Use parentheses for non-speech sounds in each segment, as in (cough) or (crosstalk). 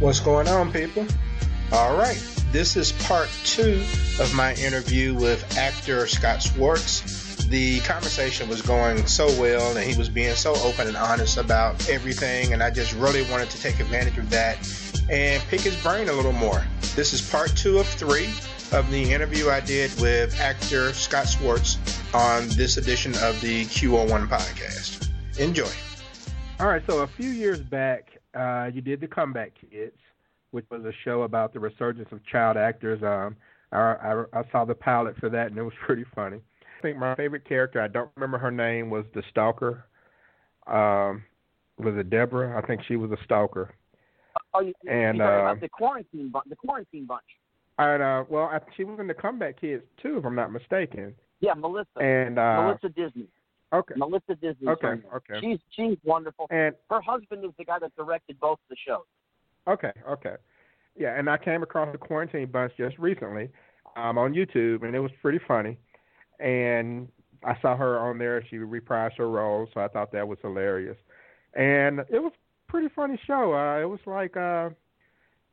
What's going on, people? All right, this is part two of my interview with actor Scott Schwartz. The conversation was going so well, and he was being so open and honest about everything, and I just really wanted to take advantage of that and pick his brain a little more. This is part two of three of the interview I did with actor Scott Schwartz on this edition of the Q-on-1 podcast. Enjoy. All right, so a few years back, uh, you did the Comeback Kids, which was a show about the resurgence of child actors. Um, I, I, I saw the pilot for that, and it was (laughs) pretty funny. I think my favorite character, I don't remember her name, was the stalker. Um, was it Deborah? I think she was a stalker. Oh, you, and uh, about the quarantine, the quarantine bunch. And uh, well, I, she was in the Comeback Kids too, if I'm not mistaken. Yeah, Melissa. And uh, Melissa Disney. Okay. Melissa Disney. Okay. Okay. She's she's wonderful. And her husband is the guy that directed both the shows. Okay. Okay. Yeah, and I came across the Quarantine Bunch just recently um, on YouTube, and it was pretty funny. And I saw her on there; she reprised her role, so I thought that was hilarious. And it was a pretty funny show. Uh, it was like uh,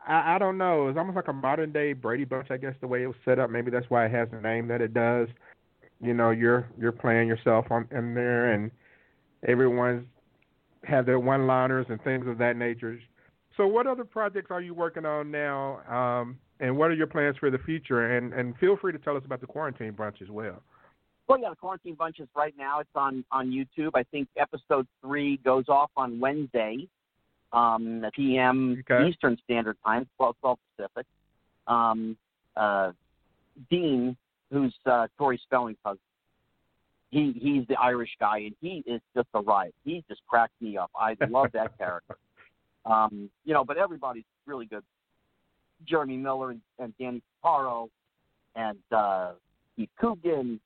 I, I don't know. It's almost like a modern day Brady Bunch, I guess, the way it was set up. Maybe that's why it has the name that it does. You know, you're you're playing yourself on in there, and everyone's have their one-liners and things of that nature. So, what other projects are you working on now, um, and what are your plans for the future? And and feel free to tell us about the Quarantine Bunch as well. Well, yeah, the Quarantine Bunch is right now. It's on on YouTube. I think episode three goes off on Wednesday um, p.m. Okay. Eastern Standard Time, 12, 12 Pacific. Um, uh, Dean, who's uh, Tori Spelling's husband, he he's the Irish guy, and he is just a riot. He just cracked me up. I love that (laughs) character. Um, you know, but everybody's really good. Jeremy Miller and, and Danny Paro and uh, Keith Coogan,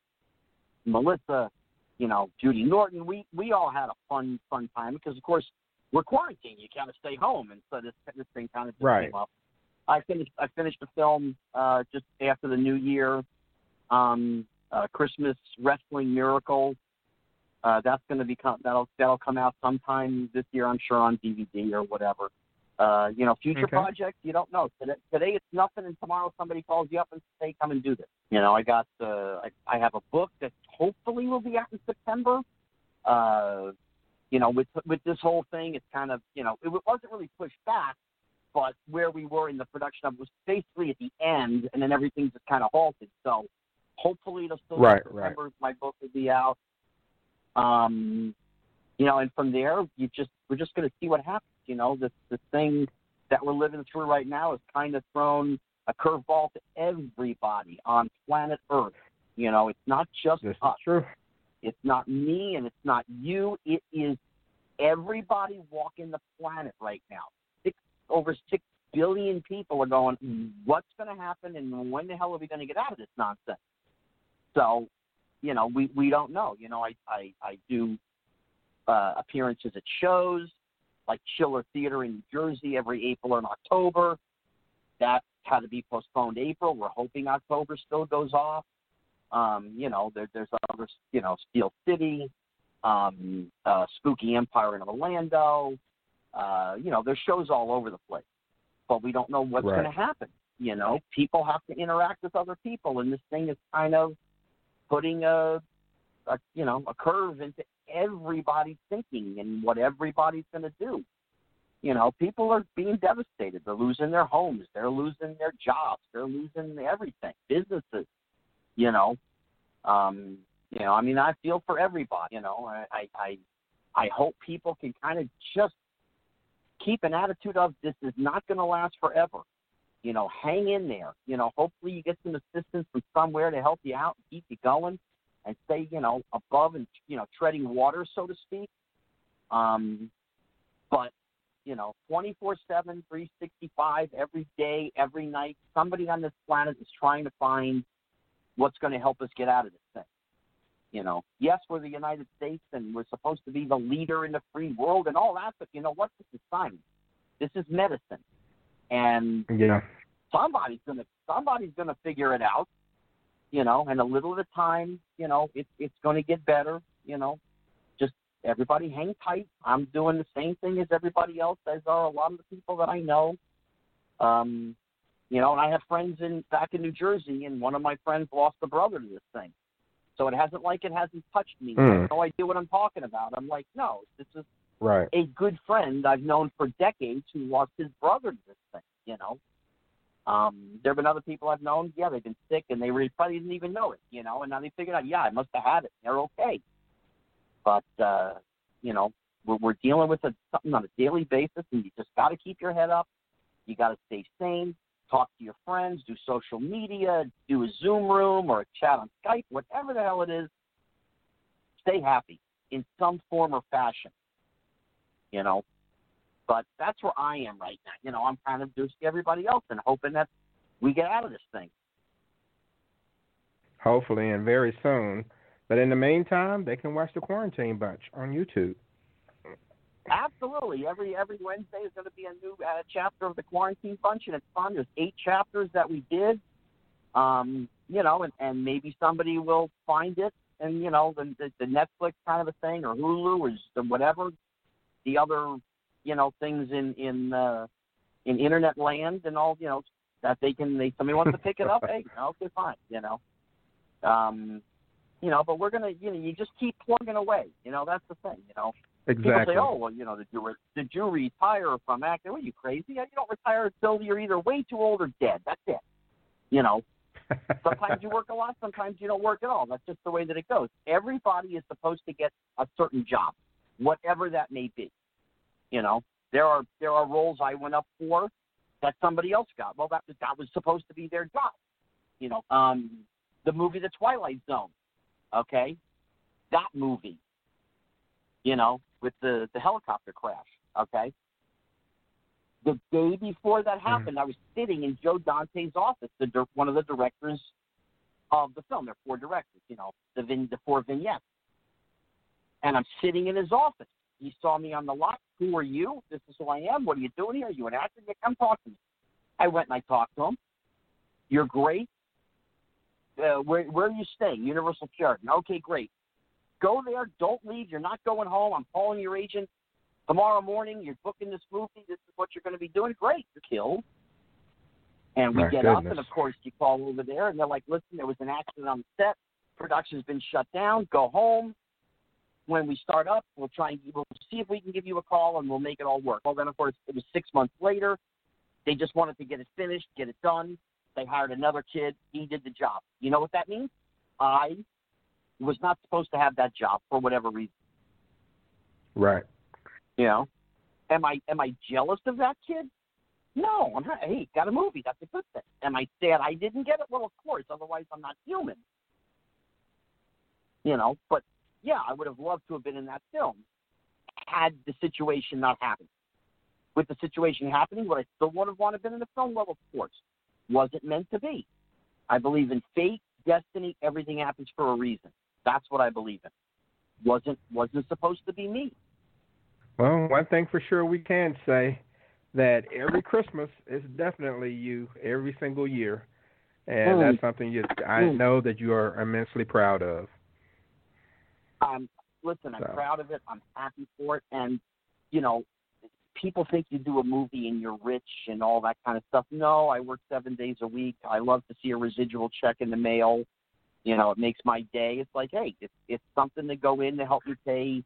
Melissa, you know, Judy Norton. We we all had a fun fun time because, of course, we're quarantined. You kind of stay home, and so this this thing kind of just right. came up. I finished I finished the film uh, just after the New Year. Um, uh, Christmas Wrestling Miracle. Uh, that's going to become that'll that'll come out sometime this year, I'm sure, on DVD or whatever. Uh, you know, future okay. projects you don't know. Today, today it's nothing, and tomorrow somebody calls you up and say, "Come and do this." You know, I got uh, I, I have a book that hopefully will be out in September. Uh, you know, with with this whole thing, it's kind of you know it wasn't really pushed back, but where we were in the production of was basically at the end, and then everything just kind of halted. So hopefully it'll still right, September. Right. My book will be out. Um, you know, and from there, you just we're just going to see what happens. You know, this the thing that we're living through right now has kind of thrown a curveball to everybody on planet Earth. You know, it's not just this us. True. It's not me and it's not you. It is everybody walking the planet right now. Six, over six billion people are going, what's going to happen and when the hell are we going to get out of this nonsense? So, you know, we, we don't know. You know, I, I, I do uh, appearances at shows like Chiller Theater in New Jersey every April and October. That had to be postponed April. We're hoping October still goes off. Um, you know, there, there's other, you know, Steel City, um, uh, Spooky Empire in Orlando. Uh, you know, there's shows all over the place, but we don't know what's right. going to happen. You know, people have to interact with other people, and this thing is kind of putting a, a you know, a curve into everybody's thinking and what everybody's going to do. You know, people are being devastated. They're losing their homes. They're losing their jobs. They're losing everything. Businesses. You know, um, you know, I mean, I feel for everybody. You know, I, I, I hope people can kind of just keep an attitude of this is not going to last forever. You know, hang in there. You know, hopefully you get some assistance from somewhere to help you out keep you going, and stay, you know, above and you know, treading water, so to speak. Um, but you know, 24 7, 365, every day, every night, somebody on this planet is trying to find what's going to help us get out of this thing. You know, yes, we're the United States and we're supposed to be the leader in the free world and all that, but you know what? This is science. This is medicine, and yeah, somebody's gonna somebody's gonna figure it out. You know, and a little at a time, you know, it's it's going to get better. You know, just everybody hang tight. I'm doing the same thing as everybody else, as are a lot of the people that I know. Um, you know, and I have friends in back in New Jersey, and one of my friends lost a brother to this thing. So it hasn't like it hasn't touched me. Mm. I have no idea what I'm talking about. I'm like, no, this is Right. a good friend I've known for decades who lost his brother to this thing. You know, um, there have been other people I've known. Yeah, they've been sick and they really probably didn't even know it. You know, and now they figured out, yeah, I must have had it. They're okay. But uh, you know, we're, we're dealing with a, something on a daily basis, and you just got to keep your head up. You got to stay sane. Talk to your friends. Do social media. Do a Zoom room or a chat on Skype. Whatever the hell it is. Stay happy in some form or fashion. You know, but that's where I am right now. You know, I'm kind of just everybody else and hoping that we get out of this thing. Hopefully, and very soon. But in the meantime, they can watch the Quarantine Bunch on YouTube. Absolutely. Every every Wednesday is going to be a new uh, chapter of the Quarantine Bunch, and it's fun. There's eight chapters that we did. Um, you know, and, and maybe somebody will find it, and you know, the, the the Netflix kind of a thing, or Hulu, or whatever, the other, you know, things in in uh, in internet land and all, you know, that they can. They somebody wants to pick it up. (laughs) hey, okay, fine. You know, um, you know, but we're gonna, you know, you just keep plugging away. You know, that's the thing. You know. Exactly. People say, "Oh, well, you know, did you re- did you retire from acting? What are you crazy? You don't retire until you're either way too old or dead. That's it. You know, sometimes you work a lot, sometimes you don't work at all. That's just the way that it goes. Everybody is supposed to get a certain job, whatever that may be. You know, there are there are roles I went up for that somebody else got. Well, that was that was supposed to be their job. You know, um, the movie The Twilight Zone. Okay, that movie. You know, with the the helicopter crash. Okay. The day before that happened, I was sitting in Joe Dante's office, the one of the directors of the film. There are four directors, you know, the vin- the four vignettes. And I'm sitting in his office. He saw me on the lot. Who are you? This is who I am. What are you doing here? Are you an actor? Yeah, come talk to me. I went and I talked to him. You're great. Uh, where where are you staying? Universal Sheraton. Okay, great. Go there. Don't leave. You're not going home. I'm calling your agent tomorrow morning. You're booking this movie. This is what you're going to be doing. Great. You're killed. And we My get up, and of course you call over there, and they're like, "Listen, there was an accident on the set. Production's been shut down. Go home. When we start up, we'll try and we'll see if we can give you a call, and we'll make it all work." Well, then of course it was six months later. They just wanted to get it finished, get it done. They hired another kid. He did the job. You know what that means? I was not supposed to have that job for whatever reason. right. You know, am I am I jealous of that kid? No, I'm not. Hey, got a movie. That's a good thing. Am I sad I didn't get it? Well, of course. Otherwise, I'm not human. You know, but yeah, I would have loved to have been in that film had the situation not happened. With the situation happening, would I still would have wanted to been in the film? Well, of course. Was it meant to be? I believe in fate, destiny. Everything happens for a reason. That's what I believe in. Wasn't wasn't supposed to be me. Well, one thing for sure we can say that every Christmas is definitely you every single year, and Mm. that's something you I Mm. know that you are immensely proud of. I'm listen, I'm So. proud of it. I'm happy for it. And you know, people think you do a movie and you're rich and all that kind of stuff. No, I work seven days a week. I love to see a residual check in the mail. You know, it makes my day. It's like, hey, it's it's something to go in to help me pay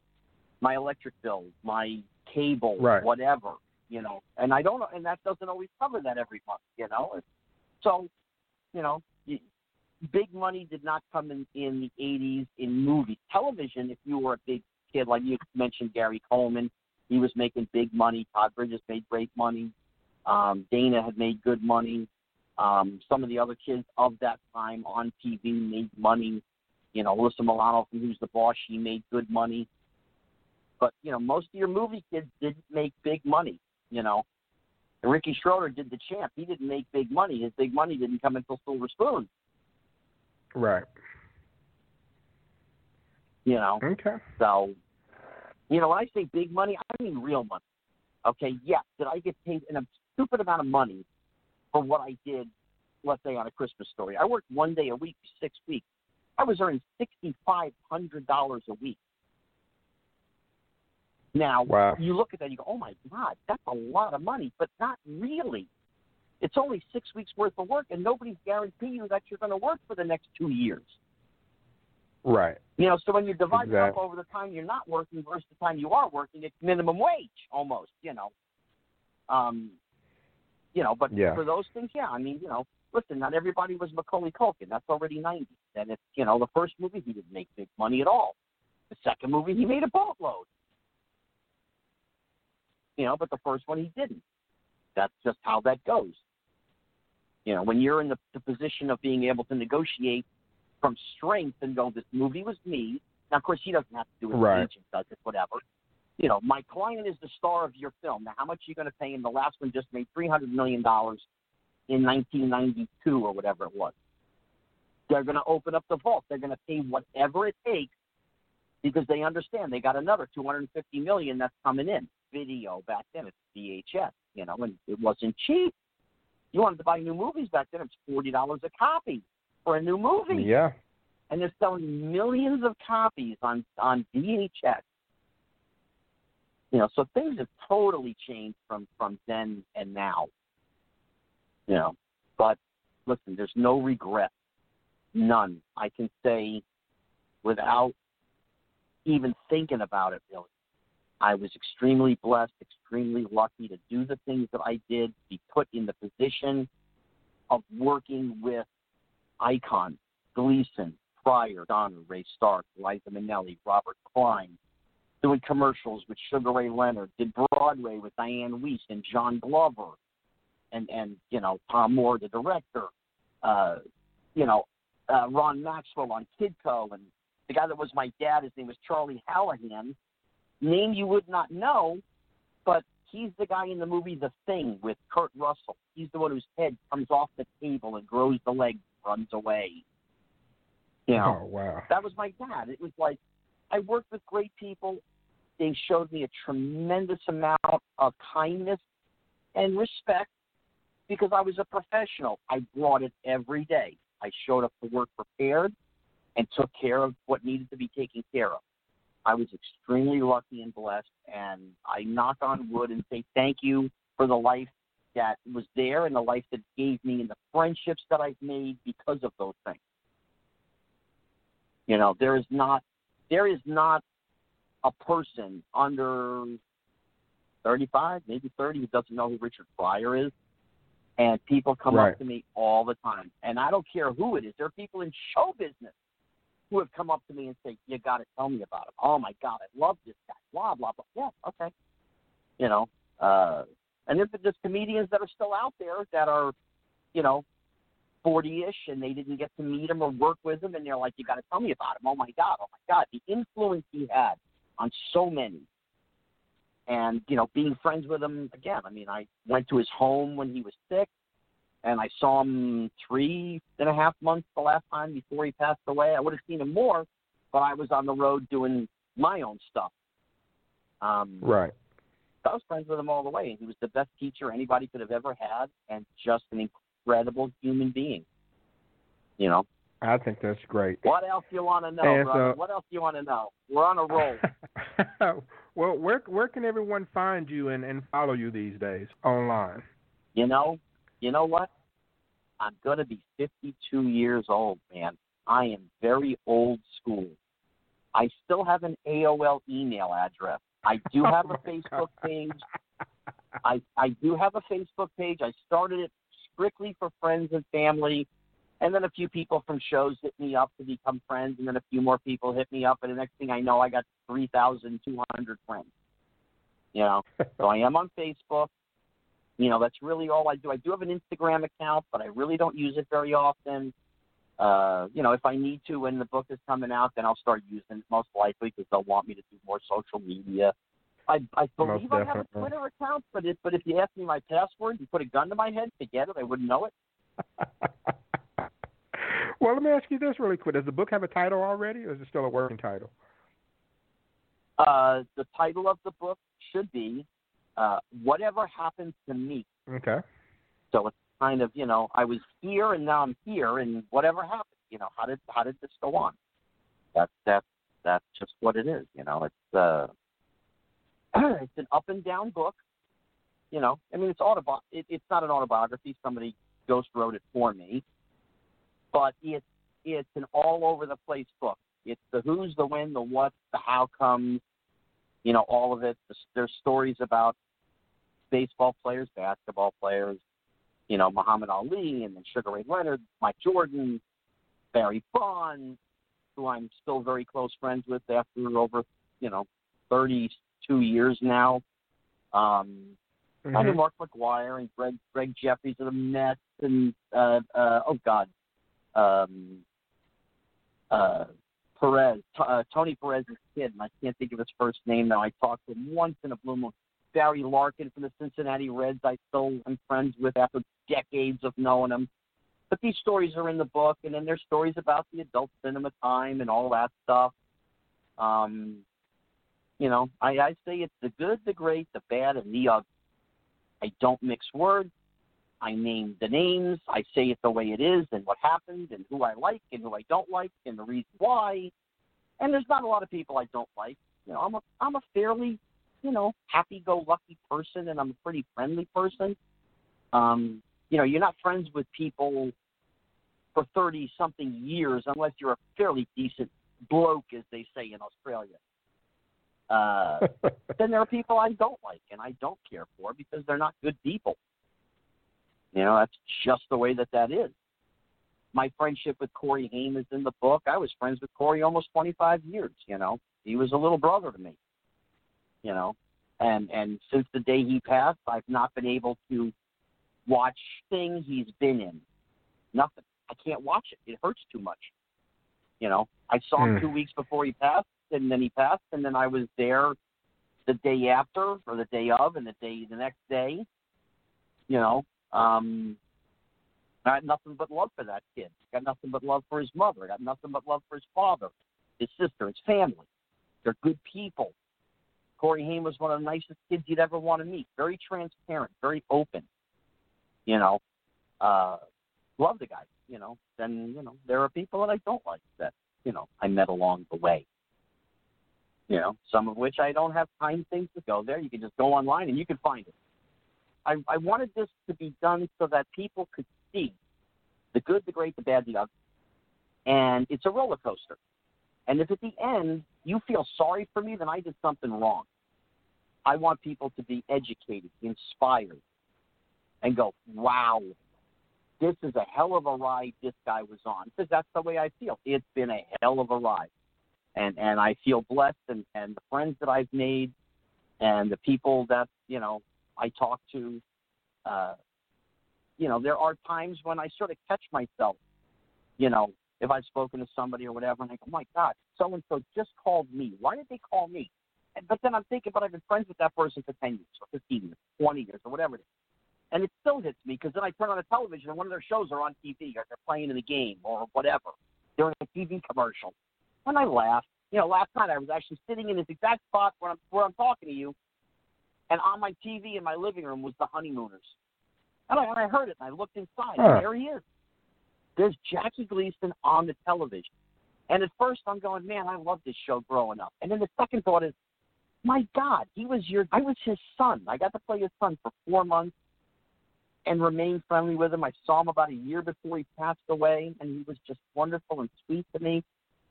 my electric bill, my cable, Right. whatever. You know, and I don't, and that doesn't always cover that every month. You know, It's- so you know, big money did not come in in the 80s in movies. Television, if you were a big kid, like you mentioned Gary Coleman, he was making big money. Todd Bridges made great money. Um, Dana had made good money. Um, some of the other kids of that time on TV made money. You know, Alyssa Milano from Who's the Boss, she made good money. But, you know, most of your movie kids didn't make big money, you know. And Ricky Schroder did the champ. He didn't make big money. His big money didn't come until Silver Spoon, Right. you know. Okay. So, you know, when I say big money, I mean real money. Okay, yes. Did I get paid an a stupid amount of money for what I did, let's say on a Christmas story? I worked one day a week for six weeks. I was earning sixty-five hundred dollars a week. Now, Wow. you look at that, you go, "Oh my God, that's a lot of money," but not really. It's only six weeks worth of work, and nobody's guaranteeing you that you're going to work for the next two years. Right. You know, so when you divide it up over the time you're not working versus the time you are working, it's minimum wage almost. You know, um, you know, but Yeah. for those things, yeah. I mean, you know, listen, not everybody was Macaulay Culkin. That's already ninety. And it's you know, the first movie he didn't make big money at all. The second movie he made a boatload. You know, but the first one he didn't. That's just how that goes. You know, when you're in the, the position of being able to negotiate from strength and go, this movie was me. Now, of course, he doesn't have to do it. Right. Agent does it, whatever. You know, my client is the star of your film. Now, how much are you going to pay him? The last one just made three hundred million dollars in 1992 or whatever it was. They're going to open up the vault. They're going to pay whatever it takes because they understand they got another 250 million that's coming in. Video back then it's VHS, you know, and it wasn't cheap. You wanted to buy new movies back then; it's forty dollars a copy for a new movie Yeah. and they're selling millions of copies on on VHS. You know, so things have totally changed from from then and now. You know, but listen, there's no regret, none. I can say, without even thinking about it, really. I was extremely blessed, extremely lucky to do the things that I did, be put in the position of working with icons Gleason, Pryor, Donner, Ray Stark, Liza Minnelli, Robert Klein, doing commercials with Sugar Ray Leonard, did Broadway with Diane Weiss and John Glover, and and you know Tom Moore, the director, uh, you know uh, Ron Maxwell on Kidco, and the guy that was my dad, his name was Charlie Hallahan, name you would not know, but he's the guy in the movie The Thing with Kurt Russell. He's the one whose head comes off the table and grows the leg, runs away. You know, Oh wow. that was my dad. It was like I worked with great people. They showed me a tremendous amount of kindness and respect because I was a professional. I brought it every day. I showed up to work prepared and took care of what needed to be taken care of. I was extremely lucky and blessed, and I knock on wood and say thank you for the life that was there and the life that gave me and the friendships that I've made because of those things. You know, there is not there is not a person under 35, maybe 30 who doesn't know who Richard Pryor is. And people come Right. up to me all the time. And I don't care who it is. There are people in show business who have come up to me and say, You got to tell me about him. Oh, my God, I love this guy. Blah, blah, blah. Yeah, okay. You know, uh, and there's there's comedians that are still out there that are, you know, 40-ish and they didn't get to meet him or work with him and they're like, you got to tell me about him. Oh my God, oh my God, the influence he had on so many. And you know, being friends with him again. I mean, I went to his home when he was sick, and I saw him three and a half months the last time before he passed away. I would have seen him more, but I was on the road doing my own stuff. Um, Right. I was friends with him all the way, he was the best teacher anybody could have ever had, and just an incredible human being. You know, I think that's great. what else do you want to know, And brother? so- what else do you want to know? We're on a roll. (laughs) well, where where can everyone find you and, and follow you these days online? you know, you know what? I'm gonna be 52 years old, man. I am very old school. I still have an AOL email address. I do (laughs) oh have Oh a Facebook God. page. I I do have a Facebook page. I started it strictly for friends and family, and then a few people from shows hit me up to become friends, and then a few more people hit me up, and the next thing I know, I got three thousand two hundred friends. You know, (laughs) so I am on Facebook. You know, that's really all I do. I do have an Instagram account, but I really don't use it very often. Uh, you know, if I need to when the book is coming out, then I'll start using it most likely because they'll want me to do more social media. I, I believe I have a. Twitter account, but if but if you ask me my password and put a gun to my head to get it, I wouldn't know it. (laughs) well, let me ask you this really quick: Does the book have a title already, or is it still a working title? Uh, the title of the book should be uh, "Whatever happens to Me." Okay. So it's kind of you know I was here and now I'm here and whatever happened you know how did how did this go on? That's that's that's just what it is. You know it's uh (clears throat) it's an up and down book. You know, I mean, it's autobi- it, It's not an autobiography. Somebody ghost wrote it for me, but it's it's an all over the place book. It's the who's, the when, the what, the how comes, you know, all of it. There's stories about baseball players, basketball players, you know, Muhammad Ali and then Sugar Ray Leonard, Mike Jordan, Barry Bonds, who I'm still very close friends with after over, you know, 32 years now. Um, mm-hmm. I knew Mark McGwire and Greg Greg Jefferies of the Mets and uh, uh, oh God, um, uh, Perez, uh, Tony Perez's kid, and I can't think of his first name now. I talked to him once in a blue moon. Barry Larkin from the Cincinnati Reds, I still am friends with after decades of knowing him. But these stories are in the book, and then there's stories about the adult cinema time and all that stuff. Um, you know, I, I say it's the good, the great, the bad, and the ugly. I don't mix words. I name the names. I say it the way it is and what happened and who I like and who I don't like and the reason why. And there's not a lot of people I don't like. You know, I'm a I'm a fairly, you know, happy-go-lucky person and I'm a pretty friendly person. Um, you know, you're not friends with people for 30 something years unless you're a fairly decent bloke, as they say in Australia. Uh, (laughs) then there are people I don't like and I don't care for because they're not good people. You know, that's just the way that that is. My friendship with Corey Haim is in the book. I was friends with Corey almost 25 years. You know, he was a little brother to me. You know, and and since the day he passed, I've not been able to watch thing he's been in. Nothing. I can't watch it. It hurts too much. You know, I saw him mm. two weeks before he passed, and then he passed, and then I was there the day after, or the day of, and the day the next day. You know, um, I had nothing but love for that kid. Got nothing but love for his mother. Got nothing but love for his father, his sister, his family. They're good people. Corey Haim was one of the nicest kids you'd ever want to meet. Very transparent, very open. You know, uh, love the guy. You know, then you know there are people that I don't like that you know I met along the way. You know, some of which I don't have time things to go there. You can just go online and you can find it. I, I wanted this to be done so that people could see the good, the great, the bad, the ugly. And it's a roller coaster. And if at the end you feel sorry for me, then I did something wrong. I want people to be educated, inspired, and go, wow, this is a hell of a ride this guy was on. Because that's the way I feel. It's been a hell of a ride. And and I feel blessed and, and the friends that I've made and the people that, you know, I talk to. Uh, you know, there are times when I sort of catch myself, you know, if I've spoken to somebody or whatever, and I go, oh my God, so and so just called me. Why did they call me? But then I'm thinking, but I've been friends with that person for 10 years or 15 years, 20 years, or whatever it is. And it still hits me because then I turn on the television and one of their shows are on TV or they're playing in the game or whatever. They're in a TV commercial. And I laugh. You know, last night I was actually sitting in this exact spot where I'm, where I'm talking to you, and on my TV in my living room was the Honeymooners. And I, and I heard it, and I looked inside, huh. and there he is. There's Jackie Gleason on the television. And at first, I'm going, man, I loved this show growing up. And then the second thought is, my God, he was your, I was his son. I got to play his son for four months and remain friendly with him. I saw him about a year before he passed away, and he was just wonderful and sweet to me.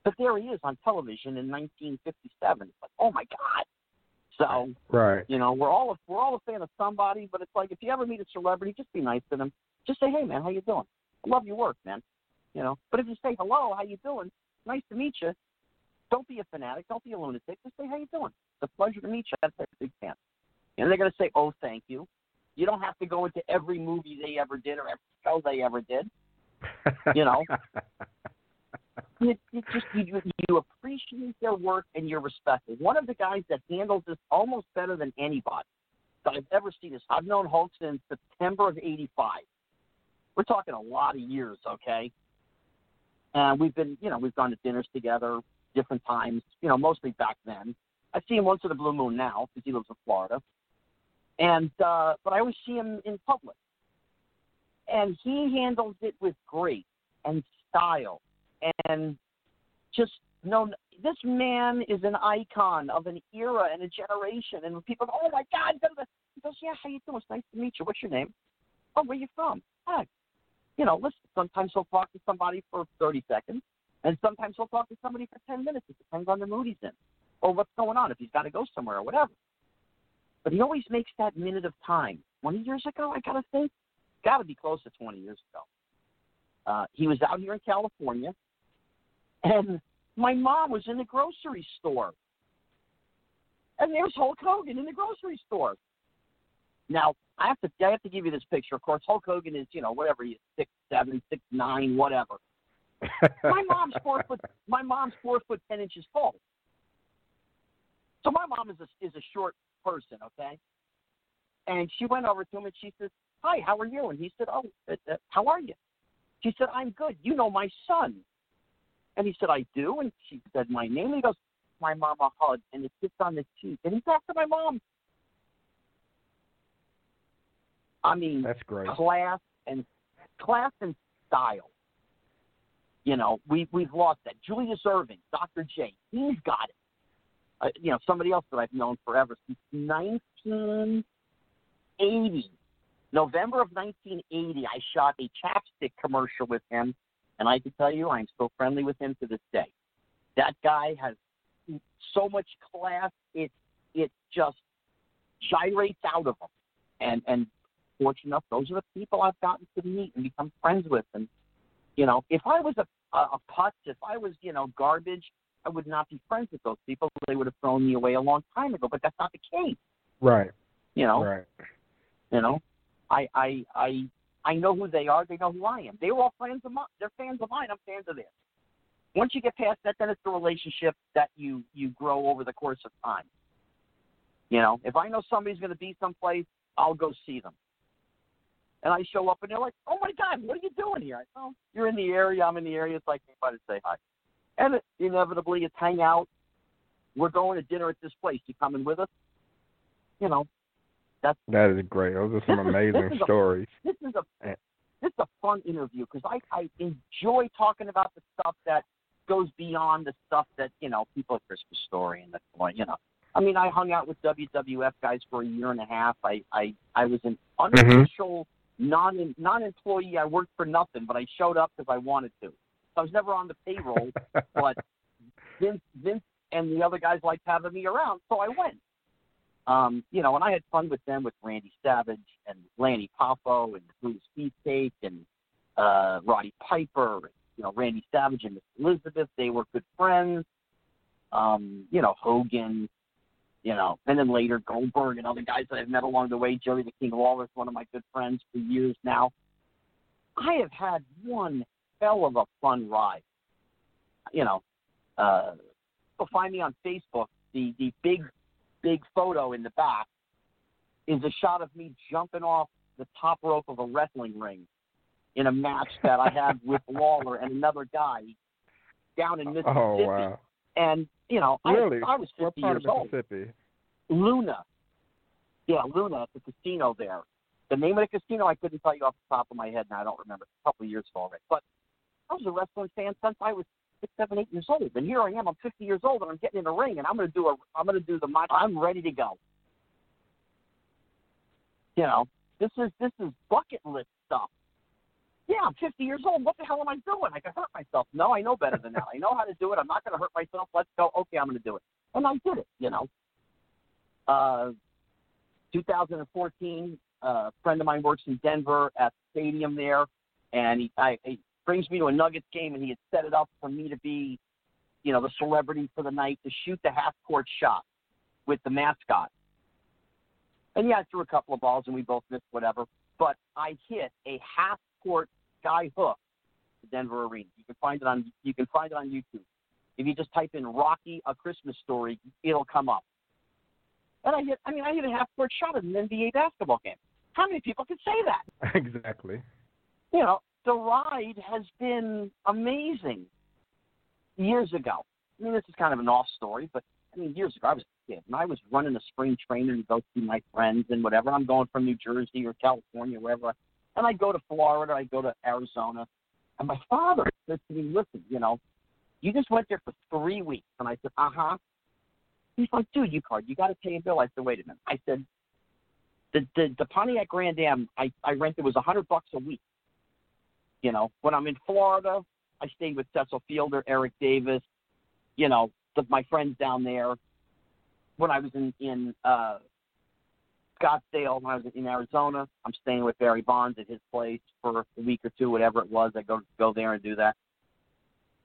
But there he is on television in 1957. It's like, oh my God, so, right, you know, we're all a, we're all a fan of somebody, but it's like if you ever meet a celebrity, just be nice to them. Just say, hey man, how you doing? I love your work, man. You know, but if you say hello, how you doing? Nice to meet you. Don't be a fanatic. Don't be a lunatic. Just say how you doing. It's a pleasure to meet you. That's a big fan. And they're gonna say, oh, thank you. You don't have to go into every movie they ever did or every show they ever did. You know, (laughs) you, you just you, you appreciate their work and you respect it. One of the guys that handles this almost better than anybody that I've ever seen is I've known Hulk since September of '85. We're talking a lot of years, okay? And we've been, you know, we've gone to dinners together different times, you know, mostly back then. I see him once in a blue moon now because he lives in Florida, and uh, but I always see him in public, and he handles it with grace and style and just no this man is an icon of an era and a generation and people go, oh my god He goes, yeah, how you doing? It's nice to meet you. What's your name? Oh, where you from? Ah, you know, listen, sometimes he'll talk to somebody for 30 seconds, and sometimes he'll talk to somebody for 10 minutes. It depends on the mood he's in or what's going on, if he's got to go somewhere or whatever. But he always makes that minute of time. 20 years ago, I got to think, got to be close to 20 years ago. Uh, he was out here in California, and my mom was in the grocery store. And there's Hulk Hogan in the grocery store. Now, I have to I have to give you this picture. Of course, Hulk Hogan is, you know, whatever he is, six seven, six nine, whatever. my mom's (laughs) four foot my mom's four foot ten inches tall. So my mom is a is a short person, okay? And she went over to him and she says, "Hi, how are you?" And he said, "Oh, uh, uh, how are you?" She said, "I'm good. You know my son." And he said, "I do." And she said my name. And he goes, "My mom a hug," and it sits on the cheek. And he's after my mom. I mean, that's great. Class and class and style. You know, we we've lost that. Julius Erving, Dr. J, he's got it. Uh, you know, somebody else that I've known forever since 1980. November of 1980, I shot a chapstick commercial with him, and I can tell you, I'm still friendly with him to this day. That guy has so much class; it it just gyrates out of him. And and fortunate enough, those are the people I've gotten to meet and become friends with. And you know, if I was a a, a putz, if I was you know garbage, I would not be friends with those people. They would have thrown me away a long time ago. But that's not the case. Right. You know. Right. You know, I I I I know who they are. They know who I am. They were all fans of mine. They're fans of mine. I'm fans of theirs. Once you get past that, then it's the relationship that you you grow over the course of time. You know, if I know somebody's going to be someplace, I'll go see them. And I show up and they're like, "Oh my God, what are you doing here?" I oh, "You're in the area. I'm in the area. It's like anybody say hi." And it, inevitably, it's hang out. We're going to dinner at this place. You coming with us? You know, that's that is great. Those are some amazing is, stories. This is a this is a fun interview because I I enjoy talking about the stuff that goes beyond the stuff that you know people at Christmas Story and the you know. I mean, I hung out with WWF guys for a year and a half. I I I was an Mm-hmm. unofficial non non employee. I worked for nothing, but I showed up because I wanted to. I was never on the payroll, (laughs) but Vince, Vince and the other guys liked having me around, so I went. Um, you know, and I had fun with them with Randy Savage and Lanny Poffo and Bruce Beefcake and uh, Roddy Piper. And, you know, Randy Savage and Miss Elizabeth. They were good friends. Um, you know, Hogan. You know, and then later Goldberg and other guys that I've met along the way. Jerry the King Lawler is one of my good friends for years now. I have had one hell of a fun ride. You know, uh, find me on Facebook. The the big big photo in the back is a shot of me jumping off the top rope of a wrestling ring in a match that I had (laughs) with Lawler and another guy down in Mississippi. Oh wow! And you know, really? I, I was 50 what part years of old. Mississippi? Lula. Yeah, Lula at the casino there. The name of the casino I couldn't tell you off the top of my head, and I don't remember. It's a couple of years ago already. But I was a wrestling fan since I was six, seven, eight years old, and here I am. I'm 50 years old, and I'm getting in the ring, and I'm going to do a. I'm going to do the. I'm ready to go. You know, this is this is bucket list stuff. Yeah, I'm 50 years old. What the hell am I doing? I could hurt myself. No, I know better than that. I know how to do it. I'm not going to hurt myself. Let's go. Okay, I'm going to do it, and I did it. You know. Uh, 2014, uh, a friend of mine works in Denver at the stadium there, and he, I, he brings me to a Nuggets game, and he had set it up for me to be, you know, the celebrity for the night to shoot the half court shot with the mascot. And yeah, I threw a couple of balls, and we both missed whatever. But I hit a half court sky hook to Denver Arena. You can find it on you can find it on YouTube. If you just type in Rocky a Christmas story, it'll come up. And I hit I mean I hit a half court shot at an NBA basketball game. How many people can say that? (laughs) Exactly. You know, the ride has been amazing. Years ago. I mean this is kind of an off story, but I mean years ago I was a kid and I was running a spring training to go see my friends and whatever. I'm going from New Jersey or California, wherever and I go to Florida, I go to Arizona. And my father said to me, Listen, you know, you just went there for three weeks. And I said, Uh huh. He's like, Dude, you card, you got to pay a bill. I said, Wait a minute. I said, The the, the Pontiac Grand Am I, I rented was a hundred bucks a week. You know, when I'm in Florida, I stayed with Cecil Fielder, Eric Davis, you know, the, my friends down there. When I was in in uh, Scottsdale, when I was in Arizona, I'm staying with Barry Bonds at his place for a week or two, whatever it was. I go go there and do that.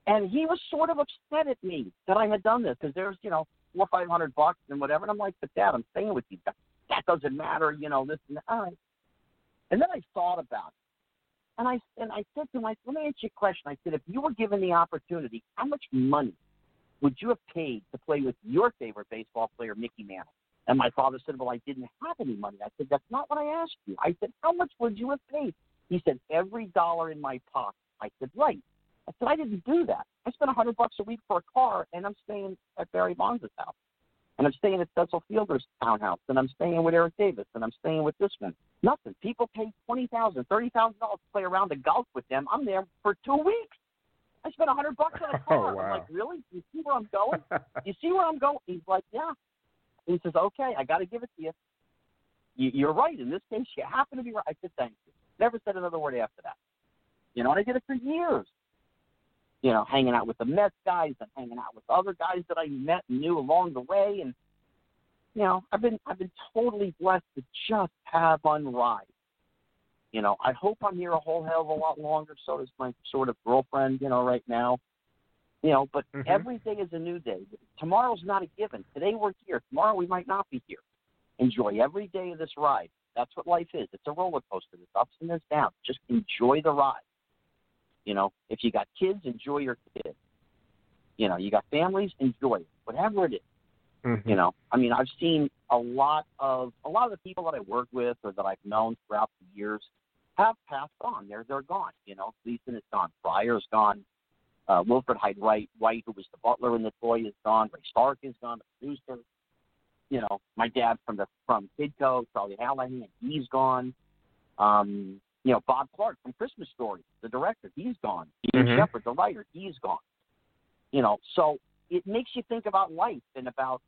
And he was sort of upset at me that I had done this because there's, you know, four five hundred bucks and whatever. And I'm like, but Dad, I'm staying with you. That, that doesn't matter, you know. This and that. And then I thought about and I and I said to him, let me ask you a question. I said, if you were given the opportunity, how much money would you have paid to play with your favorite baseball player, Mickey Mantle? And my father said, Well, I didn't have any money. I said, That's not what I asked you. I said, How much would you have paid? He said, Every dollar in my pocket. I said, Right. I said, I didn't do that. I spent a hundred bucks a week for a car and I'm staying at Barry Bonds' house. And I'm staying at Cecil Fielder's townhouse and I'm staying with Eric Davis and I'm staying with this one. Nothing. People pay twenty thousand, thirty thousand dollars to play around the golf with them. I'm there for two weeks. I spent a hundred bucks on a (laughs) car. Oh, wow. I'm like, really? You see where I'm going? (laughs) you see where I'm going? He's like, yeah. He says, okay, I got to give it to you. you. You're right. In this case, you happen to be right. I said, thank you. Never said another word after that. You know, and I did it for years. You know, hanging out with the Mets guys and hanging out with other guys that I met and knew along the way, and you know, I've been I've been totally blessed to just have fun ride. You know, I hope I'm here a whole hell of a lot longer. So does my sort of girlfriend. You know, right now. You know, but Mhm. every day is a new day. Tomorrow's not a given. Today we're here. Tomorrow we might not be here. Enjoy every day of this ride. That's what life is. It's a roller coaster. There's ups and there's downs. Just enjoy the ride. You know, if you got kids, enjoy your kids. You know, you got families, enjoy it. Whatever it is. Mhm. You know, I mean, I've seen a lot of a lot of the people that I work with or that I've known throughout the years have passed on. They're they're gone. You know, Gleason is gone. Pryor's gone. Uh, Wilfred Hyde Wright, White, who was the butler in the toy, is gone. Ray Stark is gone. The producer. You know, my dad from the from Kidco, Charlie Hallahan, he's gone. Um, you know, Bob Clark from Christmas Story, the director, he's gone. Ian Mhm. Shepherd, the writer, he's gone. You know, so it makes you think about life and about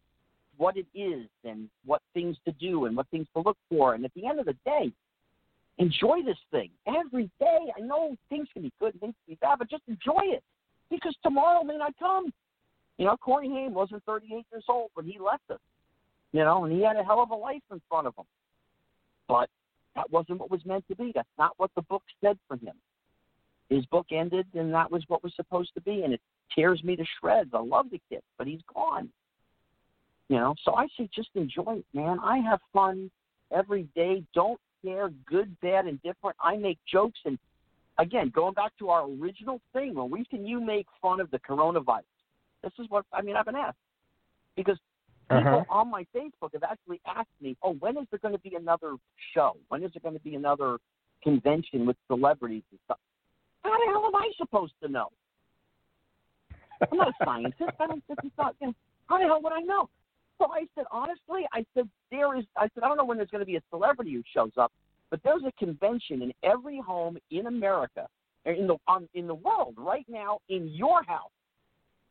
what it is and what things to do and what things to look for. And at the end of the day, enjoy this thing every day. I know things can be good and things can be bad, but just enjoy it because tomorrow may not come. You know, Corey Haim wasn't 38 years old when he left us. You know, and he had a hell of a life in front of him. But that wasn't what was meant to be. That's not what the book said for him. His book ended, and that was what was supposed to be, and it tears me to shreds. I love the kid, but he's gone. You know, so I say just enjoy it, man. I have fun every day. Don't care, good, bad, and different. I make jokes, and again, going back to our original thing, when we can you make fun of the coronavirus? This is what I mean. I've been asked because people Uh-huh. on my Facebook have actually asked me, "Oh, when is there going to be another show? When is there going to be another convention with celebrities and stuff?" How the hell am I supposed to know? I'm not a scientist. I don't. This is not. You know, how the hell would I know? So I said, honestly, I said there is. I said I don't know when there's going to be a celebrity who shows up, but there's a convention in every home in America, in the um, in the world right now in your house.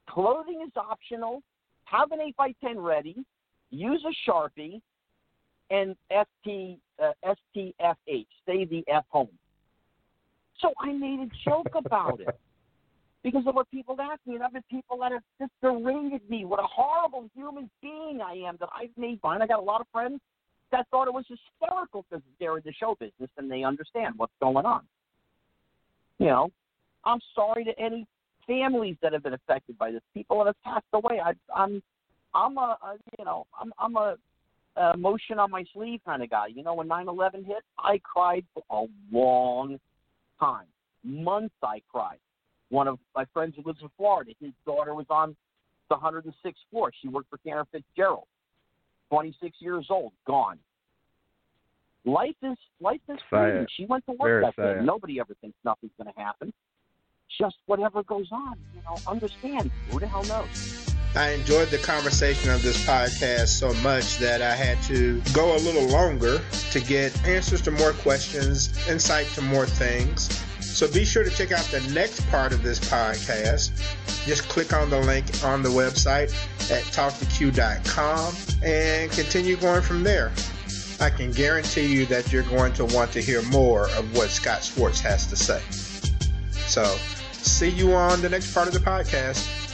Clothing is optional. Have an eight by ten ready. Use a sharpie, and ST uh, STFH. Stay the F home. So I made a joke about it because of what people ask me, and I've had people that have just berated me. What a horrible human being I am that I've made fun. I got a lot of friends that thought it was hysterical because they're in the show business and they understand what's going on. You know, I'm sorry to any families that have been affected by this. People that have passed away. I, I'm, I'm a, a you know, I'm, I'm a, a emotion on my sleeve kind of guy. You know, when 9/11 hit, I cried for a long time, months. I cried. One of my friends who lives in Florida, his daughter was on the 106th floor. She worked for Cantor Fitzgerald. 26 years old, gone. Life is life is free. She went to work Very that day. Nobody ever thinks nothing's going to happen. Just whatever goes on, you know. Understand? Who the hell knows? I enjoyed the conversation of this podcast so much that I had to go a little longer to get answers to more questions, insight to more things. So be sure to check out the next part of this podcast. Just click on the link on the website at talktoq.com and continue going from there. I can guarantee you that you're going to want to hear more of what Scott Schwartz has to say. So, see you on the next part of the podcast.